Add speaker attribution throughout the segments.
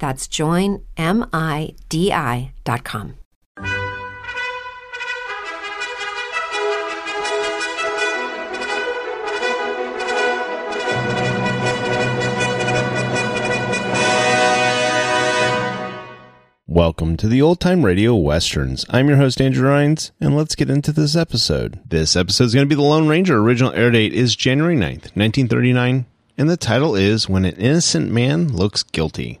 Speaker 1: That's joinmidi.com.
Speaker 2: Welcome to the Old Time Radio Westerns. I'm your host, Andrew Rhynes, and let's get into this episode. This episode is going to be The Lone Ranger. Original air date is January 9th, 1939, and the title is When an Innocent Man Looks Guilty.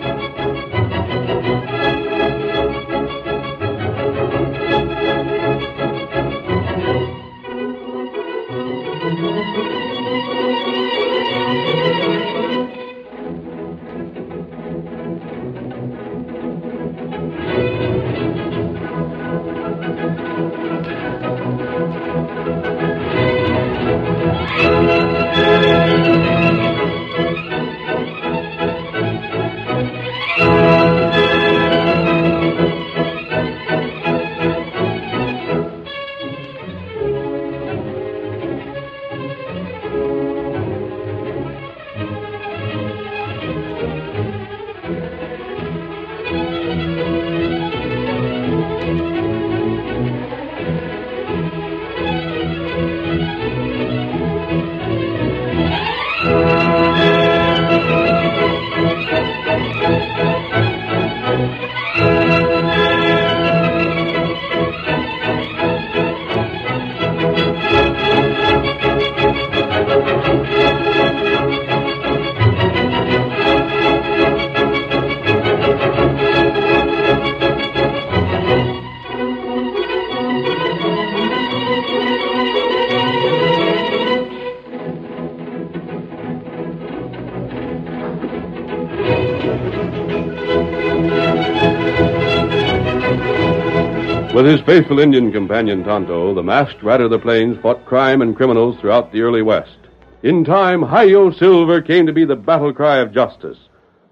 Speaker 3: With his faithful Indian companion Tonto, the masked rider of the plains fought crime and criminals throughout the early West. In time, Hi-Yo Silver came to be the battle cry of justice.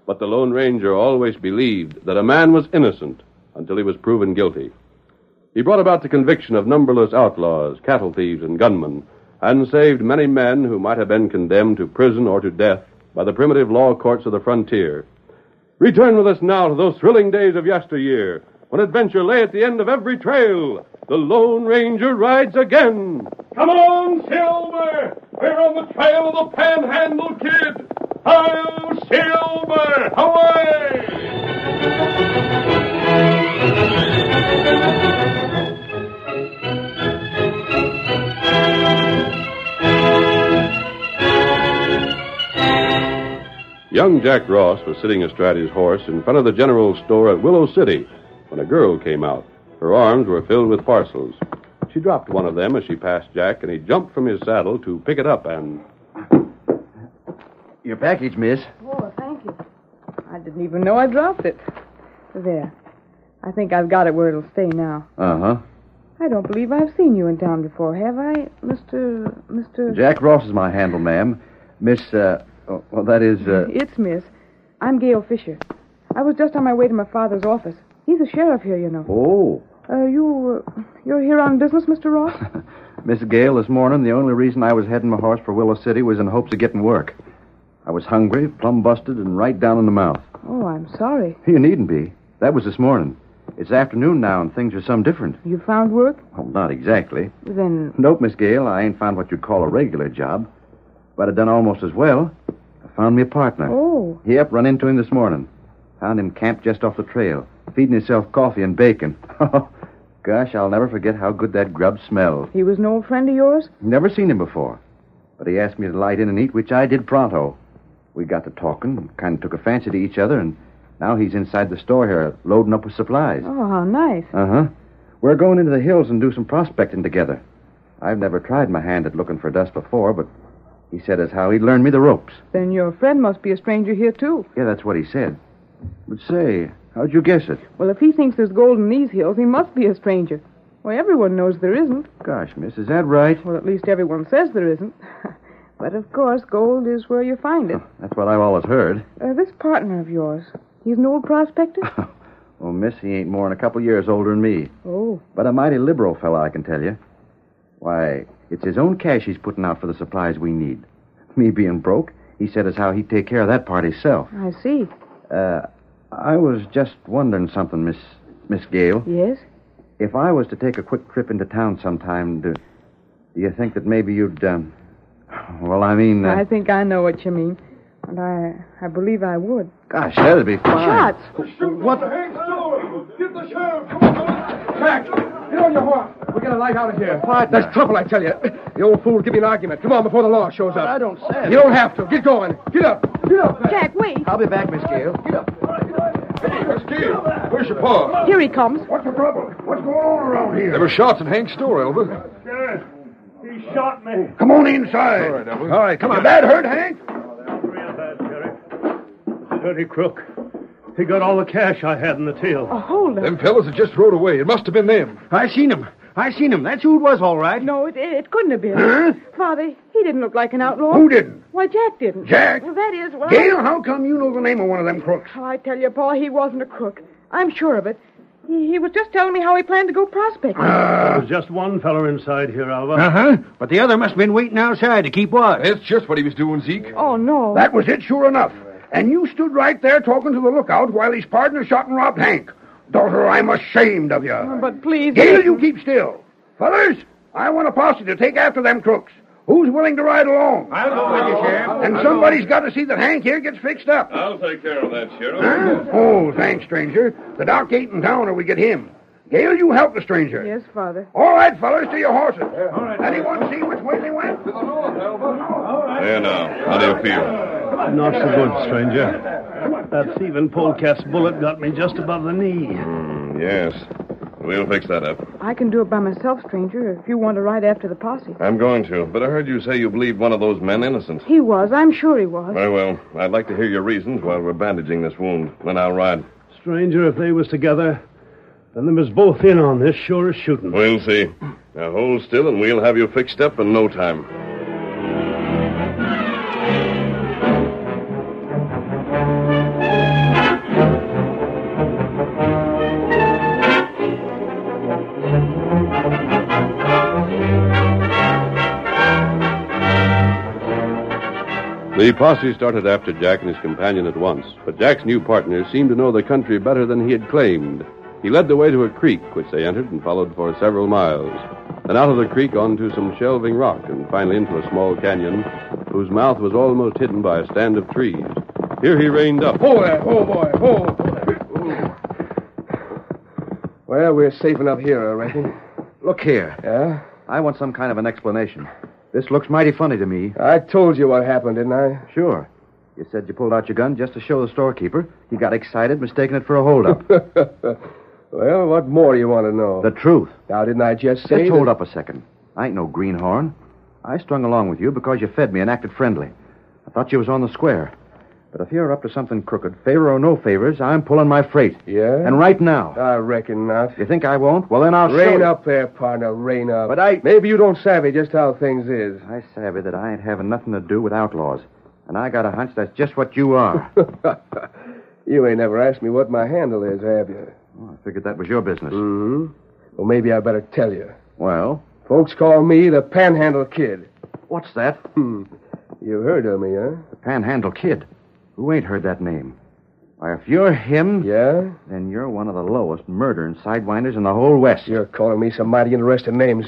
Speaker 3: But the Lone Ranger always believed that a man was innocent until he was proven guilty. He brought about the conviction of numberless outlaws, cattle thieves, and gunmen, and saved many men who might have been condemned to prison or to death by the primitive law courts of the frontier. Return with us now to those thrilling days of yesteryear when adventure lay at the end of every trail. The Lone Ranger rides again. Come on, Silver! We're on the trail of the Panhandle Kid! Hi, Silver! Away! Young Jack Ross was sitting astride his horse in front of the general store at Willow City when a girl came out. Her arms were filled with parcels. She dropped one of them as she passed Jack, and he jumped from his saddle to pick it up and.
Speaker 4: Your package, miss.
Speaker 5: Oh, thank you. I didn't even know I dropped it. There. I think I've got it where it'll stay now.
Speaker 4: Uh huh.
Speaker 5: I don't believe I've seen you in town before, have I, Mr. Mr.
Speaker 4: Jack Ross is my handle, ma'am. Miss, uh, oh, well, that is, uh,
Speaker 5: It's Miss. I'm Gail Fisher. I was just on my way to my father's office. He's a sheriff here, you know.
Speaker 4: oh.
Speaker 5: Uh, you, uh, you're here on business, Mr. Ross?
Speaker 4: Miss Gail, this morning, the only reason I was heading my horse for Willow City was in hopes of getting work. I was hungry, plumb busted, and right down in the mouth.
Speaker 5: oh, I'm sorry.
Speaker 4: You needn't be. That was this morning. It's afternoon now, and things are some different.
Speaker 5: You found work?
Speaker 4: Well, not exactly.
Speaker 5: Then,
Speaker 4: Nope, Miss Gail, I ain't found what you'd call a regular job. But I done almost as well. I found me a partner.
Speaker 5: oh,
Speaker 4: Yep, run into him this morning. Found him camped just off the trail, feeding himself coffee and bacon. Gosh, I'll never forget how good that grub smelled.
Speaker 5: he was an old friend of yours?
Speaker 4: Never seen him before. But he asked me to light in and eat, which I did pronto. We got to talking, and kind of took a fancy to each other, and now he's inside the store here, loading up with supplies.
Speaker 5: Oh, how nice.
Speaker 4: Uh huh. We're going into the hills and do some prospecting together. I've never tried my hand at looking for dust before, but he said as how he'd learn me the ropes.
Speaker 5: Then your friend must be a stranger here, too.
Speaker 4: Yeah, that's what he said. But say, how'd you guess it?
Speaker 5: Well, if he thinks there's gold in these hills, he must be a stranger. Why, everyone knows there isn't.
Speaker 4: Gosh, miss, is that right?
Speaker 5: Well, at least everyone says there isn't. but of course, gold is where you find it.
Speaker 4: That's what I've always heard.
Speaker 5: Uh, this partner of yours, he's an old prospector?
Speaker 4: Well, miss, he ain't more than a couple years older than me.
Speaker 5: oh,
Speaker 4: But a mighty liberal fellow, I can tell you. Why, it's his own cash he's putting out for the supplies we need. Me being broke, he said as how he'd take care of that part himself.
Speaker 5: I see.
Speaker 4: Uh, I was just wondering something, Miss Miss Gail.
Speaker 5: Yes?
Speaker 4: If I was to take a quick trip into town sometime, do, do you think that maybe you'd, um, well, I mean, uh,
Speaker 5: I think I know what you mean. And I, I believe I would.
Speaker 4: gosh, that'd be fine.
Speaker 5: Shots!
Speaker 4: What?
Speaker 3: Get the sheriff! Come on,
Speaker 6: Jack, get on your horse. We got a light out of here. There's trouble, I tell you. The old fool give me an argument. Come on before the law shows up.
Speaker 4: I don't say.
Speaker 6: You don't have to. Get going. Get up. Get up.
Speaker 5: Jack, wait!
Speaker 4: I'll be back, Miss Gail.
Speaker 6: Get up. Hey, Miss Gail, where's your paw?
Speaker 5: Here he comes.
Speaker 6: What's the trouble? What's going on around here? There were shots in Hank's store, Elva.
Speaker 7: Sheriff, he oh. shot me.
Speaker 6: Oh, come on inside. All right, Elva. All right, come on. Bad hurt, Hank?
Speaker 7: Oh, real bad, Sheriff. The dirty crook. He got all the cash I had in the till.
Speaker 5: Oh, hold it.
Speaker 6: Them fellas that just rode away. It must have been them.
Speaker 8: I seen him. I seen him. That's who it was, all right.
Speaker 5: No, it, it couldn't have been.
Speaker 8: Huh?
Speaker 5: Father, he didn't look like an outlaw.
Speaker 8: Who didn't?
Speaker 5: Why, Jack didn't.
Speaker 8: Jack?
Speaker 5: Well, that is, well,
Speaker 8: Gail, how come you know the name of one of them crooks?
Speaker 5: Oh, I tell you, Paul, he wasn't a crook. I'm sure of it. He, he was just telling me how he planned to go prospecting.
Speaker 7: There was just one feller inside here, Alva.
Speaker 8: Uh huh. But the other must have been waiting outside to keep watch.
Speaker 6: That's just what he was doing, Zeke.
Speaker 5: oh, no.
Speaker 8: That was it, sure enough. And you stood right there talking to the lookout while his partner shot and robbed Hank. Daughter, I'm ashamed of you.
Speaker 5: Oh, but please.
Speaker 8: Gail, you keep still. Fellas, I want a posse to take after them crooks. Who's willing to ride along?
Speaker 6: I'll go with you, Sheriff.
Speaker 8: And somebody's got to see that Hank here gets fixed up.
Speaker 3: I'll take care of that, Sheriff.
Speaker 8: Huh? Oh, thanks, stranger. The doc ain't in town or we get him. Gail, you help the stranger.
Speaker 5: Yes, Father.
Speaker 8: All right, fellas, to your horses. All right. Anyone see which way they went? To the north, Elba.
Speaker 3: There now. How do you feel?
Speaker 7: Not so good, stranger. That thieving polecat's bullet got me just above the knee.
Speaker 3: Hmm, yes. We'll fix that up.
Speaker 5: I can do it by myself, stranger, if you want to ride after the posse.
Speaker 3: I'm going to, but I heard you say you believed one of those men innocent.
Speaker 5: He was. I'm sure he was.
Speaker 3: Very well. I'd like to hear your reasons while we're bandaging this wound. Then I'll ride.
Speaker 7: Stranger, if they was together, then they was both in on this, sure as shooting.
Speaker 3: We'll see. Now hold still, and we'll have you fixed up in no time. The posse started after Jack and his companion at once, but Jack's new partner seemed to know the country better than he had claimed. He led the way to a creek, which they entered and followed for several miles. Then out of the creek onto some shelving rock, and finally into a small canyon whose mouth was almost hidden by a stand of trees. Here he reined up.
Speaker 6: Hold there, hold, boy, hold. Well, we're safe enough here, I reckon.
Speaker 4: Look here.
Speaker 6: Yeah?
Speaker 4: I want some kind of an explanation. This looks mighty funny to me.
Speaker 6: I told you what happened, didn't I?
Speaker 4: Sure. You said you pulled out your gun just to show the storekeeper. He got excited, mistaking it for a holdup.
Speaker 6: well, what more do you want to know?
Speaker 4: the truth.
Speaker 6: Now, didn't I just say
Speaker 4: Just hold
Speaker 6: that-
Speaker 4: up a second. I ain't no greenhorn. I strung along with you because you fed me and acted friendly. I thought you was on the square. But if you're up to something crooked, favor or no favors, I'm pulling my freight.
Speaker 6: Yeah?
Speaker 4: And right now.
Speaker 6: I reckon not.
Speaker 4: You think I won't? Well, then I'll show
Speaker 6: Rein
Speaker 4: you.
Speaker 6: up there, partner, rein up.
Speaker 4: But I-
Speaker 6: Maybe you don't savvy just how things is.
Speaker 4: I savvy that I ain't having nothing to do with outlaws. And I got a hunch that's just what you are.
Speaker 6: you ain't never asked me what my handle is, have you?
Speaker 4: Oh, I figured that was your business.
Speaker 6: Mm-hmm. Well, maybe I better tell you.
Speaker 4: Well,
Speaker 6: Folks call me the Panhandle Kid.
Speaker 4: what's that?
Speaker 6: Hmm. You heard of me, huh?
Speaker 4: The Panhandle Kid. Who ain't heard that name? Why, if you're him,
Speaker 6: Yeah?
Speaker 4: then you're one of the lowest murdering sidewinders in the whole West.
Speaker 6: You're calling me some mighty interesting names.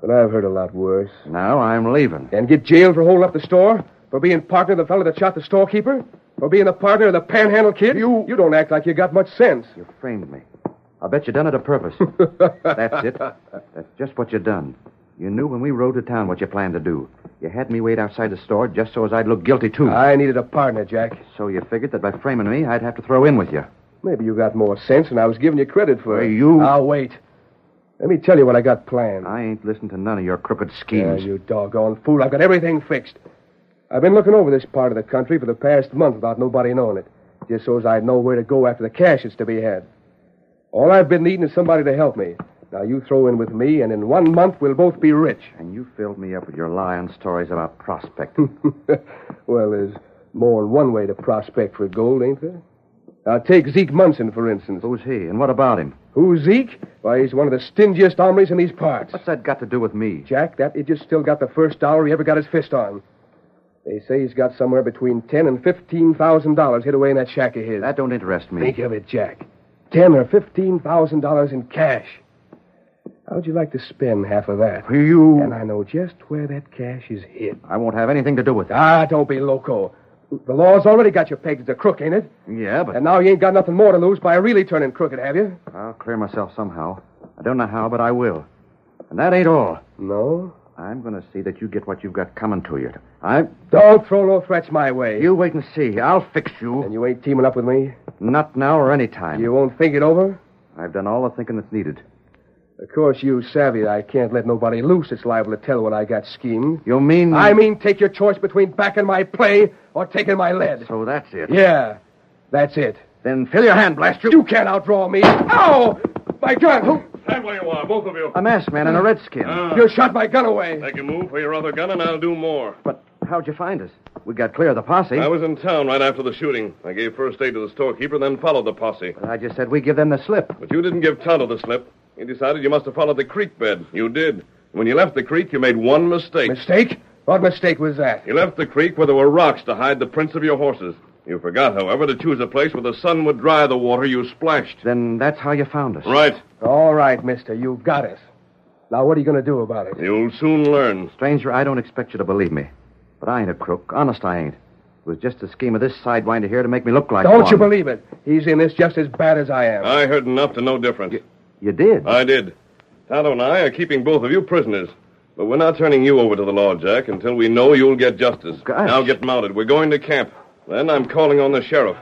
Speaker 6: But I've heard a lot worse.
Speaker 4: Now I'm leaving.
Speaker 6: And get jailed for holding up the store? For being partner of the fellow that shot the storekeeper? For being the partner of the Panhandle Kid? You you don't act like you got much sense.
Speaker 4: You framed me. I'll bet you done it a purpose. That's it. That's just what you done. You knew when we rode to town what you planned to do. You had me wait outside the store just so as I'd look guilty, too.
Speaker 6: I needed a partner, Jack.
Speaker 4: So you figured that by framing me, I'd have to throw in with you.
Speaker 6: Maybe you got more sense than I was giving you credit for.
Speaker 4: Well, you-
Speaker 6: I'll wait. Let me tell you what I got planned.
Speaker 4: I ain't listening to none of your crooked
Speaker 6: Yeah,
Speaker 4: schemes.
Speaker 6: you doggone fool. I've got everything fixed. I've been looking over this part of the country for the past month without nobody knowing it, just so as I'd know where to go after the cash is to be had. All I've been needing is somebody to help me. Now you throw in with me, and in one month we'll both be rich.
Speaker 4: And you filled me up with your lying stories about prospecting.
Speaker 6: well, there's more than one way to prospect for gold, ain't there? Now take Zeke Munson, for instance.
Speaker 4: Who's he, and what about him?
Speaker 6: Who's Zeke? Why, he's one of the stingiest hombres in these parts.
Speaker 4: What's that got to do with me?
Speaker 6: Jack, that idiot's still got the first dollar he ever got his fist on. They say he's got somewhere between ten and fifteen thousand dollars hid away in that shack of his.
Speaker 4: That don't interest me.
Speaker 6: Think of it, Jack. Ten or fifteen thousand dollars in cash. How'd you like to spend half of that?
Speaker 4: You.
Speaker 6: And I know just where that cash is hid.
Speaker 4: I won't have anything to do with it.
Speaker 6: Ah, don't be loco. The law's already got you pegged as a crook, ain't it?
Speaker 4: Yeah, but
Speaker 6: And now you ain't got nothing more to lose by really turning crooked, have you?
Speaker 4: I'll clear myself somehow. I don't know how, but I will. And that ain't all.
Speaker 6: No?
Speaker 4: I'm going to see that you get what you've got coming to you. I.
Speaker 6: Don't throw no threats my way.
Speaker 4: You wait and see. I'll fix you.
Speaker 6: And you ain't teaming up with me?
Speaker 4: Not now or any time.
Speaker 6: You won't think it over?
Speaker 4: I've done all the thinking that's needed.
Speaker 6: Of course, you savvy I can't let nobody loose It's liable to tell what I got schemed.
Speaker 4: You mean.
Speaker 6: I mean, take your choice between backing my play or taking my lead.
Speaker 4: So that's it.
Speaker 6: Yeah, that's it.
Speaker 4: Then fill your hand, blast you.
Speaker 6: You can't outdraw me. Ow! My gun!
Speaker 7: Stand where you are, both of you.
Speaker 4: A masked man and a redskin.
Speaker 7: Ah.
Speaker 6: You shot my gun away.
Speaker 7: Take a move for your other gun, and I'll do more.
Speaker 4: But how'd you find us? We got clear of the posse.
Speaker 7: I was in town right after the shooting. I gave first aid to the storekeeper, then followed the posse.
Speaker 4: But I just said we give them the slip.
Speaker 7: But you didn't give Tonto the slip. You decided you must have followed the creek bed. You did. When you left the creek, you made one mistake.
Speaker 6: Mistake? What mistake was that?
Speaker 7: You left the creek where there were rocks to hide the prints of your horses. You forgot, however, to choose a place where the sun would dry the water you splashed.
Speaker 4: Then that's how you found us.
Speaker 7: Right.
Speaker 6: All right, mister, you got us. Now, what are you going to do about it?
Speaker 7: You'll soon learn.
Speaker 4: Stranger, I don't expect you to believe me. But I ain't a crook. Honest, I ain't. It was just a scheme of this sidewinder here to make me look like
Speaker 6: Don't
Speaker 4: one.
Speaker 6: you believe it? He's in this just as bad as I am.
Speaker 7: I heard enough to know different.
Speaker 4: You did?
Speaker 7: I did. Tonto and I are keeping both of you prisoners. But we're not turning you over to the law, Jack, until we know you'll get justice.
Speaker 4: Gosh.
Speaker 7: Now get mounted. We're going to camp. Then I'm calling on the sheriff.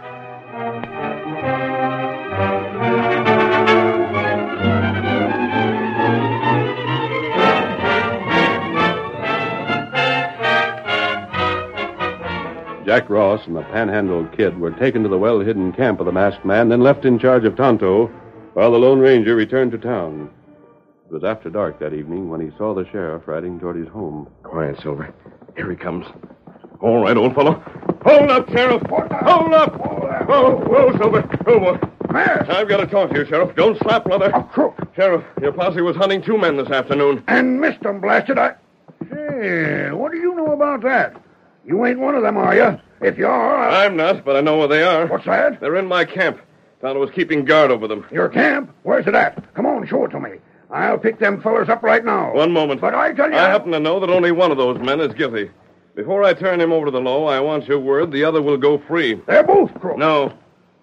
Speaker 3: Jack Ross and the Panhandle Kid were taken to the well hidden camp of the masked man, then left in charge of Tonto, while the Lone Ranger returned to town. It was after dark that evening when he saw the sheriff riding toward his home.
Speaker 7: Quiet, Silver. Here he comes. All right, old fellow. Hold up, Sheriff. Hold up. Whoa, whoa, Silver. Whoa, boy.
Speaker 8: Mask.
Speaker 7: I've got to talk to you, Sheriff. Don't slap, brother.
Speaker 8: A crook.
Speaker 7: Sheriff, your posse was hunting two men this afternoon.
Speaker 8: And missed them, blasted. I. Hey, what do you know about that? You ain't one of them, are you? If you are, I...
Speaker 7: I'm not, but I know where they are.
Speaker 8: what's that?
Speaker 7: They're in my camp. Tonto was keeping guard over them.
Speaker 8: Your camp? Where's it at? Come on, show it to me. I'll pick them fellers up right now.
Speaker 7: One moment.
Speaker 8: But I tell you.
Speaker 7: I happen to know that only one of those men is guilty. Before I turn him over to the law, I want your word the other will go free.
Speaker 8: They're both crooks.
Speaker 7: No.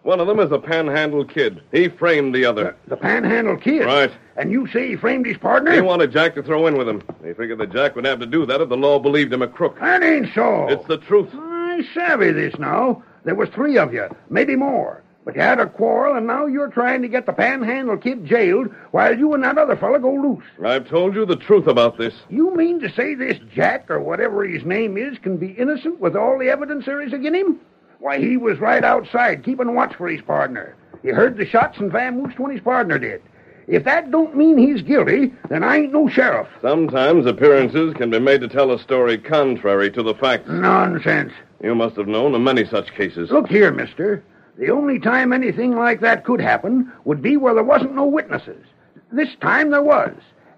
Speaker 7: One of them is a panhandle kid. He framed the other.
Speaker 8: The panhandle kid?
Speaker 7: Right.
Speaker 8: And you say he framed his partner?
Speaker 7: He wanted Jack to throw in with him. He figured that Jack would have to do that if the law believed him a crook.
Speaker 8: That ain't so.
Speaker 7: It's the truth.
Speaker 8: I savvy this now. There was three of you, maybe more. But you had a quarrel, and now you're trying to get the panhandle kid jailed while you and that other fella go loose.
Speaker 7: I've told you the truth about this.
Speaker 8: You mean to say this Jack, or whatever his name is, can be innocent with all the evidence there is against him? Why, he was right outside, keeping watch for his partner. He heard the shots and vamoosed when his partner did. If that don't mean he's guilty, then I ain't no sheriff.
Speaker 7: Sometimes appearances can be made to tell a story contrary to the facts.
Speaker 8: Nonsense.
Speaker 7: You must have known of many such cases.
Speaker 8: Look here, mister. The only time anything like that could happen would be where there wasn't no witnesses. This time there was.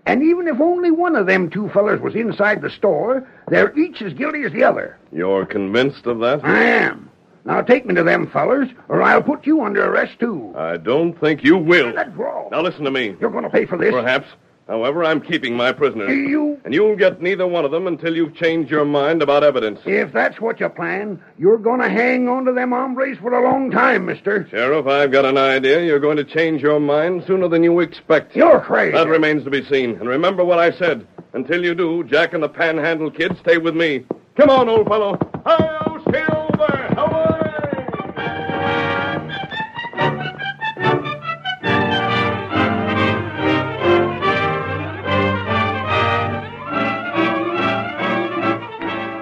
Speaker 8: And even if only one of them two fellers was inside the store, they're each as guilty as the other.
Speaker 7: You're convinced of that?
Speaker 8: I am. Now take me to them fellers, or I'll put you under arrest too.
Speaker 7: I don't think you will.
Speaker 8: That's wrong.
Speaker 7: Now listen to me.
Speaker 8: You're going to pay for this.
Speaker 7: Perhaps. However, I'm keeping my prisoners.
Speaker 8: You.
Speaker 7: And you'll get neither one of them until you've changed your mind about evidence.
Speaker 8: If that's what you plan, you're going to hang on to them hombres for a long time, mister.
Speaker 7: Sheriff, I've got an idea you're going to change your mind sooner than you expect.
Speaker 8: You're crazy.
Speaker 7: That remains to be seen. And remember what I said. Until you do, Jack and the Panhandle Kid stay with me. Come on, old fellow. Hi-yo, Silver! Away!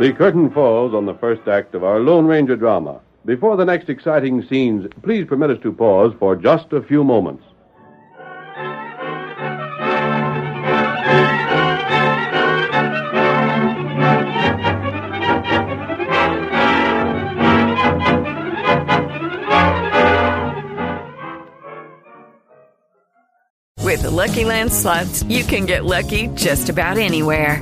Speaker 3: The curtain falls on the first act of our Lone Ranger drama. Before the next exciting scenes, please permit us to pause for just a few moments.
Speaker 9: With the Lucky Land slots, you can get lucky just about anywhere.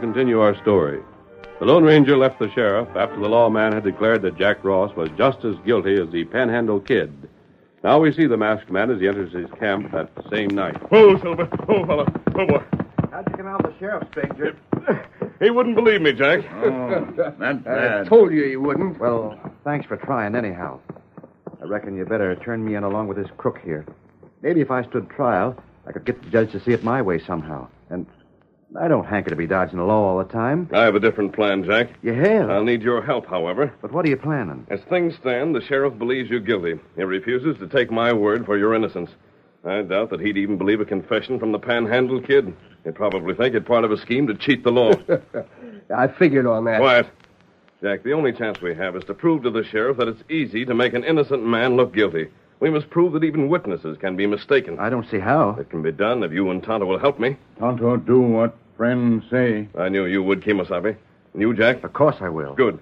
Speaker 3: Continue our story. The Lone Ranger left the sheriff after the lawman had declared that Jack Ross was just as guilty as the Panhandle Kid. Now we see the masked man as he enters his camp that same night.
Speaker 7: Oh, Silver. Oh, fella. Whoa, boy.
Speaker 4: How'd you come out of the sheriff's, Stranger?
Speaker 7: He wouldn't believe me, Jack.
Speaker 8: Oh, that's
Speaker 6: I told you he wouldn't.
Speaker 4: Well, thanks for trying anyhow. I reckon you better turn me in along with this crook here. Maybe if I stood trial, I could get the judge to see it my way somehow. And I don't hanker to be dodging the law all the time.
Speaker 7: I have a different plan, Jack.
Speaker 4: You have?
Speaker 7: I'll need your help, however.
Speaker 4: But what are you planning?
Speaker 7: As things stand, the sheriff believes you guilty. He refuses to take my word for your innocence. I doubt that he'd even believe a confession from the panhandle kid. He'd probably think it part of a scheme to cheat the law.
Speaker 6: I figured on that.
Speaker 7: Quiet. Jack, the only chance we have is to prove to the sheriff that it's easy to make an innocent man look guilty. We must prove that even witnesses can be mistaken.
Speaker 4: I don't see how.
Speaker 7: It can be done if you and Tonto will help me.
Speaker 10: Tonto do what friends say.
Speaker 7: I knew you would, Kimosabe. And you, Jack?
Speaker 4: Of course I will.
Speaker 7: Good.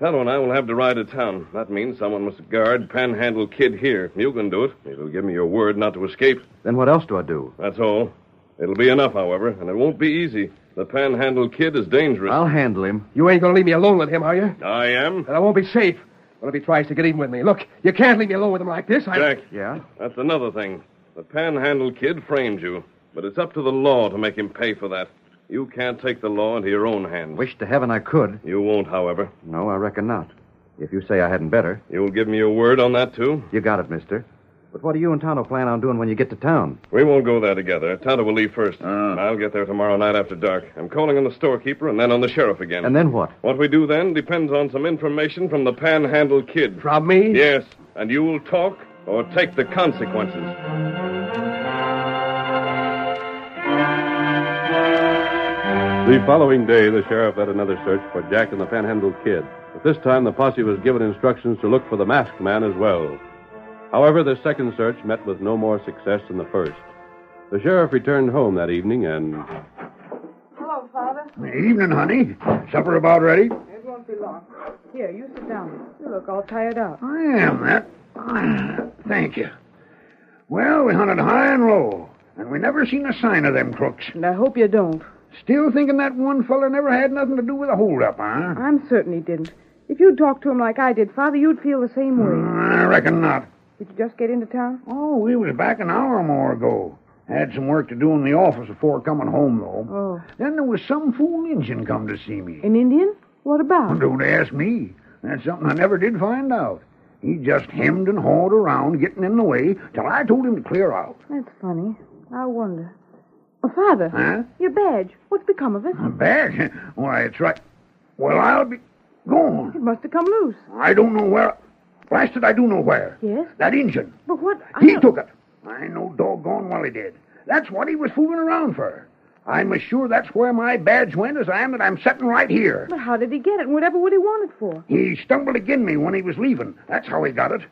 Speaker 7: Tonto and I will have to ride to town. That means someone must guard Panhandle Kid here. You can do it. It'll give me your word not to escape.
Speaker 4: Then what else do I do?
Speaker 7: That's all. It'll be enough, however, and it won't be easy. The Panhandle Kid is dangerous.
Speaker 4: I'll handle him.
Speaker 6: You ain't going to leave me alone with him, are you?
Speaker 7: I am.
Speaker 6: And I won't be safe. Well, if he tries to get even with me. Look, you can't leave me alone with him like this. I...
Speaker 7: Jack.
Speaker 4: Yeah?
Speaker 7: That's another thing. The Panhandle Kid framed you, but it's up to the law to make him pay for that. You can't take the law into your own hands.
Speaker 4: Wish to heaven I could.
Speaker 7: You won't, however.
Speaker 4: No, I reckon not. If you say I hadn't better.
Speaker 7: You'll give me your word on that, too?
Speaker 4: You got it, mister. But what do you and Tonto plan on doing when you get to town?
Speaker 7: We won't go there together. Tonto will leave first. Ah. I'll get there tomorrow night after dark. I'm calling on the storekeeper and then on the sheriff again.
Speaker 4: And then what?
Speaker 7: What we do then depends on some information from the Panhandle Kid.
Speaker 6: From me?
Speaker 7: Yes, and you will talk or take the consequences.
Speaker 3: The following day, the sheriff led another search for Jack and the Panhandle Kid. But this time, the posse was given instructions to look for the masked man as well. However, the second search met with no more success than the first. The sheriff returned home that evening and.
Speaker 5: Hello, Father.
Speaker 8: Evening, honey. Supper about ready?
Speaker 5: It won't be long. Here, you sit down. You look all tired out.
Speaker 8: I am that. Thank you. Well, we hunted high and low, and we never seen a sign of them crooks.
Speaker 5: And I hope you don't.
Speaker 8: Still thinking that one feller never had nothing to do with the holdup, huh?
Speaker 5: I'm certain he didn't. If you'd talked to him like I did, Father, you'd feel the same way.
Speaker 8: Mm, I reckon not.
Speaker 5: Did you just get into town?
Speaker 8: Oh, we was back an hour or more ago. Had some work to do in the office before coming home, though.
Speaker 5: Oh.
Speaker 8: Then there was some fool Injun come to see me.
Speaker 5: An Indian? What about?
Speaker 8: Don't ask me. That's something I never did find out. He just hemmed and hawed around, getting in the way, till I told him to clear out.
Speaker 5: That's funny. I wonder. Oh, Father.
Speaker 8: Huh?
Speaker 5: Your badge. What's become of it?
Speaker 8: A badge? Why, it's right. Well, I'll be gone.
Speaker 5: It must have come loose.
Speaker 8: I don't know where. Blasted, I do know where.
Speaker 5: Yes?
Speaker 8: That Injun.
Speaker 5: But what? I
Speaker 8: He
Speaker 5: don't-
Speaker 8: took it. I know doggone well he did. That's what he was fooling around for. I'm as sure that's where my badge went as I am that I'm sitting right here.
Speaker 5: But how did he get it? And whatever would he want it for?
Speaker 8: He stumbled agin me when he was leaving. That's how he got it.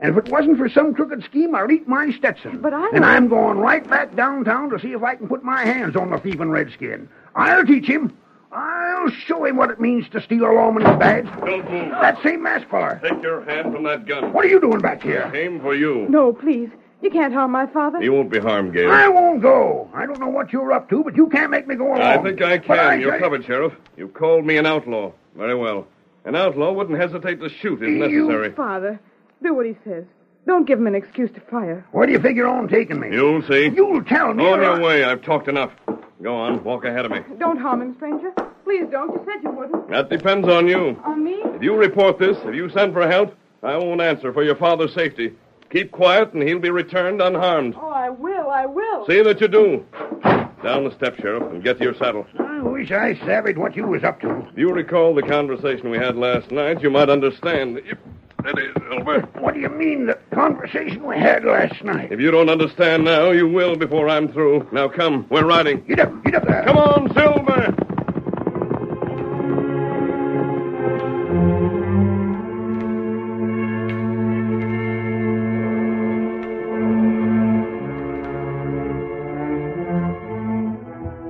Speaker 8: And if it wasn't for some crooked scheme, I'd eat my Stetson.
Speaker 5: But I.
Speaker 8: And I'm going right back downtown to see if I can put my hands on the thieving redskin. I'll teach him. I'll show him what it means to steal a lawman's badge.
Speaker 7: Don't move.
Speaker 8: That same mask feller.
Speaker 7: Take your hand from that gun.
Speaker 8: What are you doing back here?
Speaker 7: Aim for you.
Speaker 5: No, please. You can't harm my father.
Speaker 7: He won't be harmed, Gail.
Speaker 8: I won't go. I don't know what you're up to, but you can't make me go along.
Speaker 7: I think I
Speaker 8: But
Speaker 7: can. You're
Speaker 8: tell
Speaker 7: covered, Sheriff. You've called me an outlaw. Very well. An outlaw wouldn't hesitate to shoot if necessary.
Speaker 5: Father, do what he says. Don't give him an excuse to fire.
Speaker 8: Where do you figure on taking me?
Speaker 7: You'll see.
Speaker 8: You'll tell me.
Speaker 7: On your
Speaker 8: I-
Speaker 7: way. I've talked enough. Go on. Walk ahead of me.
Speaker 5: Don't harm him, stranger. Please don't. You said you wouldn't.
Speaker 7: That depends on you.
Speaker 5: On me?
Speaker 7: If you report this, if you send for help, I won't answer for your father's safety. Keep quiet, and he'll be returned unharmed.
Speaker 5: Oh, I will. I will.
Speaker 7: See that you do. Down the steps, Sheriff, and get to your saddle.
Speaker 8: I wish I savvied what you was up to.
Speaker 7: If you recall the conversation we had last night, you might understand. If, that is, Silver.
Speaker 8: What do you mean, the conversation we had last night?
Speaker 7: If you don't understand now, you will before I'm through. Now come, we're riding.
Speaker 8: Get up, get up there.
Speaker 7: Come on, Silver.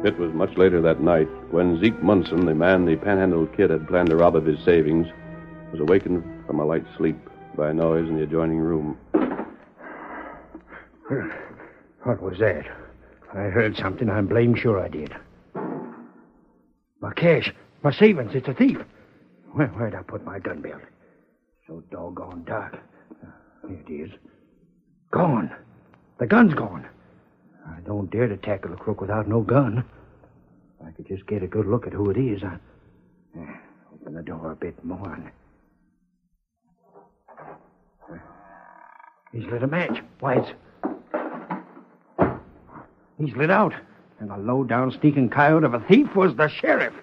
Speaker 3: It was much later that night when Zeke Munson, the man the Panhandle Kid had planned to rob of his savings, was awakened from a light sleep by a noise in the adjoining room.
Speaker 11: What was that? I heard something. I'm blame sure I did. My cash, my savings. It's a thief. Where, where'd I put my gun belt? So doggone dark. Here it is. Gone. The gun's gone. I don't dare to tackle a crook without no gun. If I could just get a good look at who it is, I. Eh, Open the door a bit more. And... He's lit a match. Why, it's. He's lit out. And the low down sneaking coyote of a thief was the sheriff.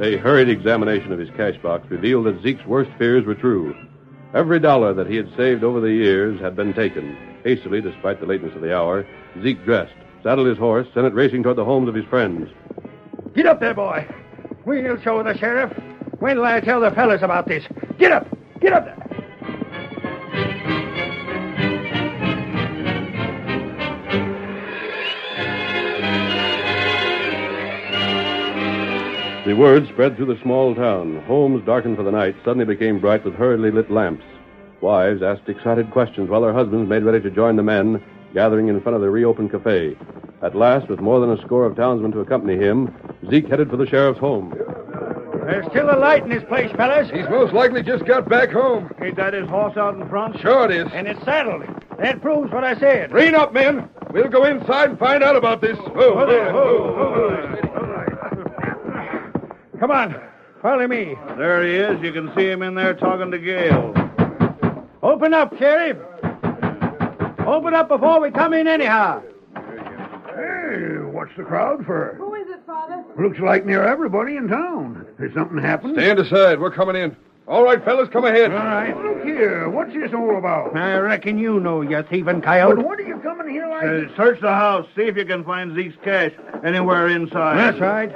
Speaker 3: A hurried examination of his cash box revealed that Zeke's worst fears were true. Every dollar that he had saved over the years had been taken. Hastily, despite the lateness of the hour, Zeke dressed, saddled his horse, sent it racing toward the homes of his friends.
Speaker 11: Get up there, boy. We'll show the sheriff. When will I tell the fellas about this? Get up! Get up there!
Speaker 3: The word spread through the small town. Homes darkened for the night suddenly became bright with hurriedly lit lamps. Wives asked excited questions while their husbands made ready to join the men gathering in front of the reopened cafe. At last, with more than a score of townsmen to accompany him, Zeke headed for the sheriff's home.
Speaker 11: There's still a light in this place, fellas.
Speaker 12: He's most likely just got back home.
Speaker 11: Ain't that his horse out in front?
Speaker 12: Sure it is.
Speaker 11: And it's saddled. That proves what I said.
Speaker 12: Rein up, men. We'll go inside and find out about this. Whoa,
Speaker 11: Come on. Follow me.
Speaker 13: There he is. You can see him in there talking to Gail.
Speaker 11: Open up, Sheriff. Open up before we come in, anyhow.
Speaker 8: Hey, what's the crowd for?
Speaker 5: Who is it, Father?
Speaker 8: Looks like near everybody in town. Has something happened?
Speaker 12: Stand aside. We're coming in. All right, fellas, come ahead.
Speaker 11: All right.
Speaker 8: Look here. What's this all about?
Speaker 11: I reckon you know, you thieving coyote.
Speaker 8: But what are you coming here like?
Speaker 13: Uh, search the house. See if you can find Zeke's cash anywhere inside.
Speaker 11: That's right.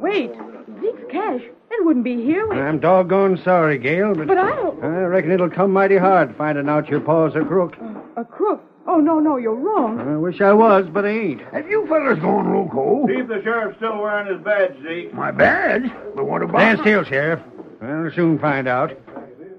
Speaker 5: Wait, Zeke's cash. It wouldn't be here. When...
Speaker 11: I'm doggone sorry, Gail, but,
Speaker 5: But I don't.
Speaker 11: I reckon it'll come mighty hard finding out your paw's a crook.
Speaker 5: A crook. Oh, no, no, you're wrong.
Speaker 11: I wish I was, but I ain't.
Speaker 8: Have you fellas gone loco?
Speaker 13: See if the sheriff's still wearing his badge, Zeke.
Speaker 8: My badge? But what about...
Speaker 11: Stand still, Sheriff. I'll soon find out.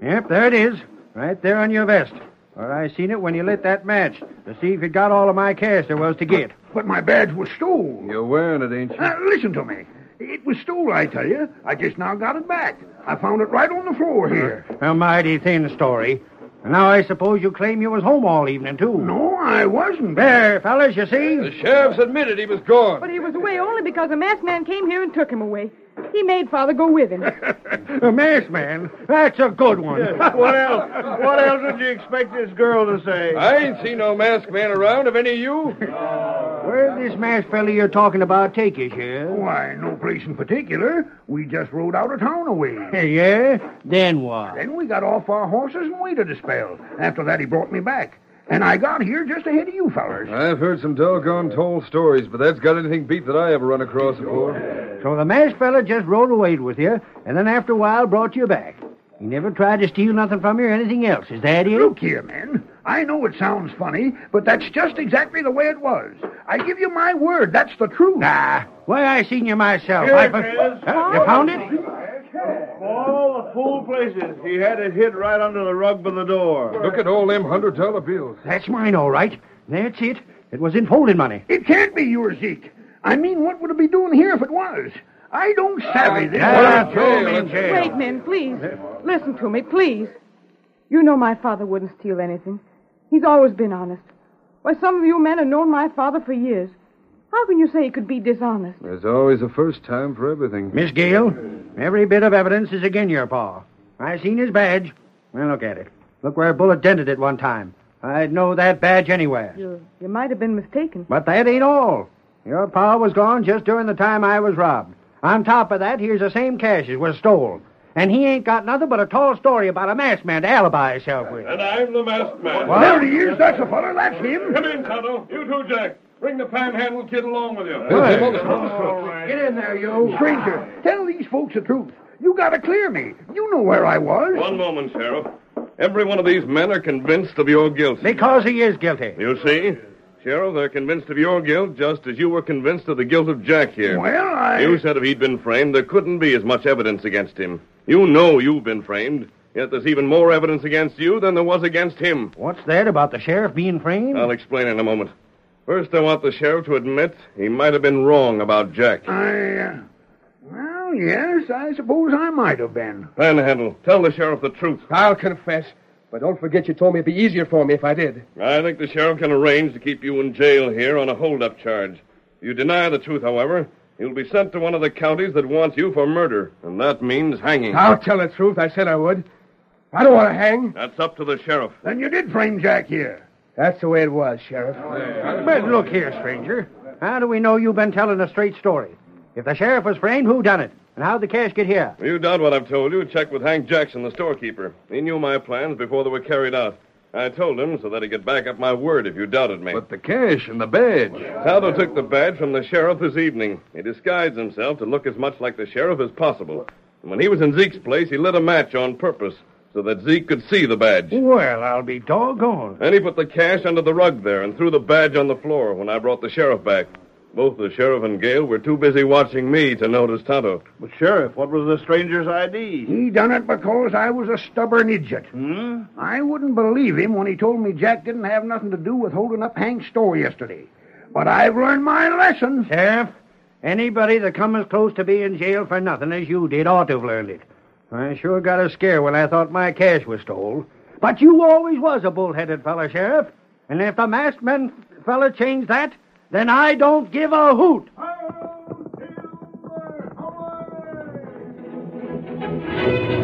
Speaker 11: Yep, there it is. Right there on your vest. Or I seen it when you lit that match to see if it got all of my cash there was to get.
Speaker 8: But my badge was stolen.
Speaker 12: You're wearing it, ain't you?
Speaker 8: Now, listen to me. It was stole, I tell you. I just now got it back. I found it right on the floor here.
Speaker 11: A mighty thin story. And now I suppose you claim you was home all evening, too.
Speaker 8: No, I wasn't.
Speaker 11: There, fellas, you see?
Speaker 12: The sheriff's admitted he was gone.
Speaker 5: But he was away only because a masked man came here and took him away. He made Father go with him.
Speaker 11: A masked man? That's a good one.
Speaker 13: what else? What else would you expect this girl to say?
Speaker 12: I ain't seen no masked man around. Have any of you?
Speaker 11: Where'd this masked fella you're talking about take you, Sheriff?
Speaker 8: Why, no place in particular. We just rode out of town away.
Speaker 11: yeah? Then what?
Speaker 8: Then we got off our horses and waited a spell. After that, he brought me back. And I got here just ahead of you fellers.
Speaker 12: I've heard some doggone told stories, but that's got anything beat that I ever run across before.
Speaker 11: So the masked fella just rode away with you, and then after a while brought you back. He never tried to steal nothing from you or anything else. Is that it?
Speaker 8: Look here, man. I know it sounds funny, but that's just exactly the way it was. I give you my word, that's the truth.
Speaker 11: Nah. Why, I seen you myself.
Speaker 13: Here
Speaker 11: I
Speaker 13: it is.
Speaker 11: Huh? You found it?
Speaker 13: All the fool places. He had it hid right under the rug by the door.
Speaker 12: Look at all them hundred dollar bills.
Speaker 11: That's mine, all right. That's it. It was in folding money.
Speaker 8: It can't be yours, Zeke. I mean, what would it be doing here if it was? I don't savvy this.
Speaker 11: Ah, throw him in jail.
Speaker 5: Wait, men, please. Listen to me, please. You know my father wouldn't steal anything. He's always been honest. Why, some of you men have known my father for years. How can you say he could be dishonest?
Speaker 12: There's always a first time for everything.
Speaker 11: Miss Gail, every bit of evidence is again your paw. I seen his badge. Well, look at it. Look where a bullet dented it one time. I'd know that badge anywhere.
Speaker 5: You, you might have been mistaken.
Speaker 11: But that ain't all. Your pa was gone just during the time I was robbed. On top of that, here's the same cash as was stole. And he ain't got nothing but a tall story about a masked man to alibi himself with.
Speaker 7: And I'm the masked man.
Speaker 11: What?
Speaker 8: There he is. That's the fella. That's him.
Speaker 7: Come in, Tonto. You too, Jack. Bring the panhandle kid along with you.
Speaker 11: Hey.
Speaker 8: Get in there, you. Stranger, tell these folks the truth. You gotta clear me. You know where I was.
Speaker 7: One moment, Sheriff. Every one of these men are convinced of your guilt.
Speaker 11: Because he is guilty.
Speaker 7: You see? Sheriff, they're convinced of your guilt just as you were convinced of the guilt of Jack here.
Speaker 8: Well, I...
Speaker 7: You said if he'd been framed, there couldn't be as much evidence against him. You know you've been framed, yet there's even more evidence against you than there was against him.
Speaker 11: What's that about the sheriff being framed?
Speaker 7: I'll explain in a moment. First, I want the sheriff to admit he might have been wrong about Jack.
Speaker 8: I, uh... Well, yes, I suppose I might have been.
Speaker 7: Panhandle, tell the sheriff the truth.
Speaker 12: I'll confess.
Speaker 6: But don't forget you told me it'd be easier for me if I did.
Speaker 7: I think the sheriff can arrange to keep you in jail here on a hold-up charge. If you deny the truth, however, you'll be sent to one of the counties that wants you for murder, and that means hanging.
Speaker 6: I'll tell the truth. I said I would. I don't want to hang.
Speaker 7: That's up to the sheriff.
Speaker 8: Then you did frame Jack here.
Speaker 6: That's the way it was, Sheriff.
Speaker 11: But look here, stranger. How do we know you've been telling a straight story? If the sheriff was framed, who done it? And how'd the cash get here?
Speaker 7: You doubt what I've told you. Check with Hank Jackson, the storekeeper. He knew my plans before they were carried out. I told him so that he could back up my word if you doubted me.
Speaker 12: But the cash and the badge.
Speaker 7: Taldo took the badge from the sheriff this evening. He disguised himself to look as much like the sheriff as possible. And when he was in Zeke's place, he lit a match on purpose so that Zeke could see the badge.
Speaker 11: Well, I'll be doggone.
Speaker 7: And he put the cash under the rug there and threw the badge on the floor when I brought the sheriff back. Both the sheriff and Gail were too busy watching me to notice Tonto.
Speaker 13: But, Sheriff, what was the stranger's ID?
Speaker 8: He done it because I was a stubborn idiot.
Speaker 13: Hmm?
Speaker 8: I wouldn't believe him when he told me Jack didn't have nothing to do with holding up Hank's store yesterday. But I've learned my lesson.
Speaker 11: Sheriff, anybody that come as close to being jailed for nothing as you did ought to have learned it. I sure got a scare when I thought my cash was stole. But you always was a bull-headed fella, Sheriff. And if the masked man fella changed that, then I don't give a hoot.
Speaker 7: Come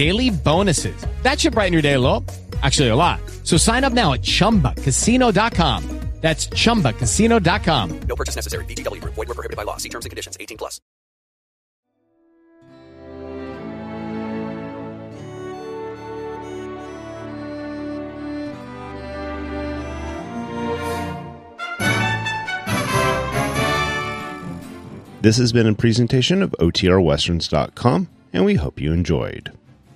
Speaker 14: daily bonuses. That should brighten your day a little. Actually, a lot. So sign up now at ChumbaCasino.com. That's ChumbaCasino.com.
Speaker 15: No purchase necessary. VGW Group. Void were prohibited by law. See terms and conditions. 18 plus.
Speaker 2: This has been a presentation of OTRWesterns.com, and we hope you enjoyed.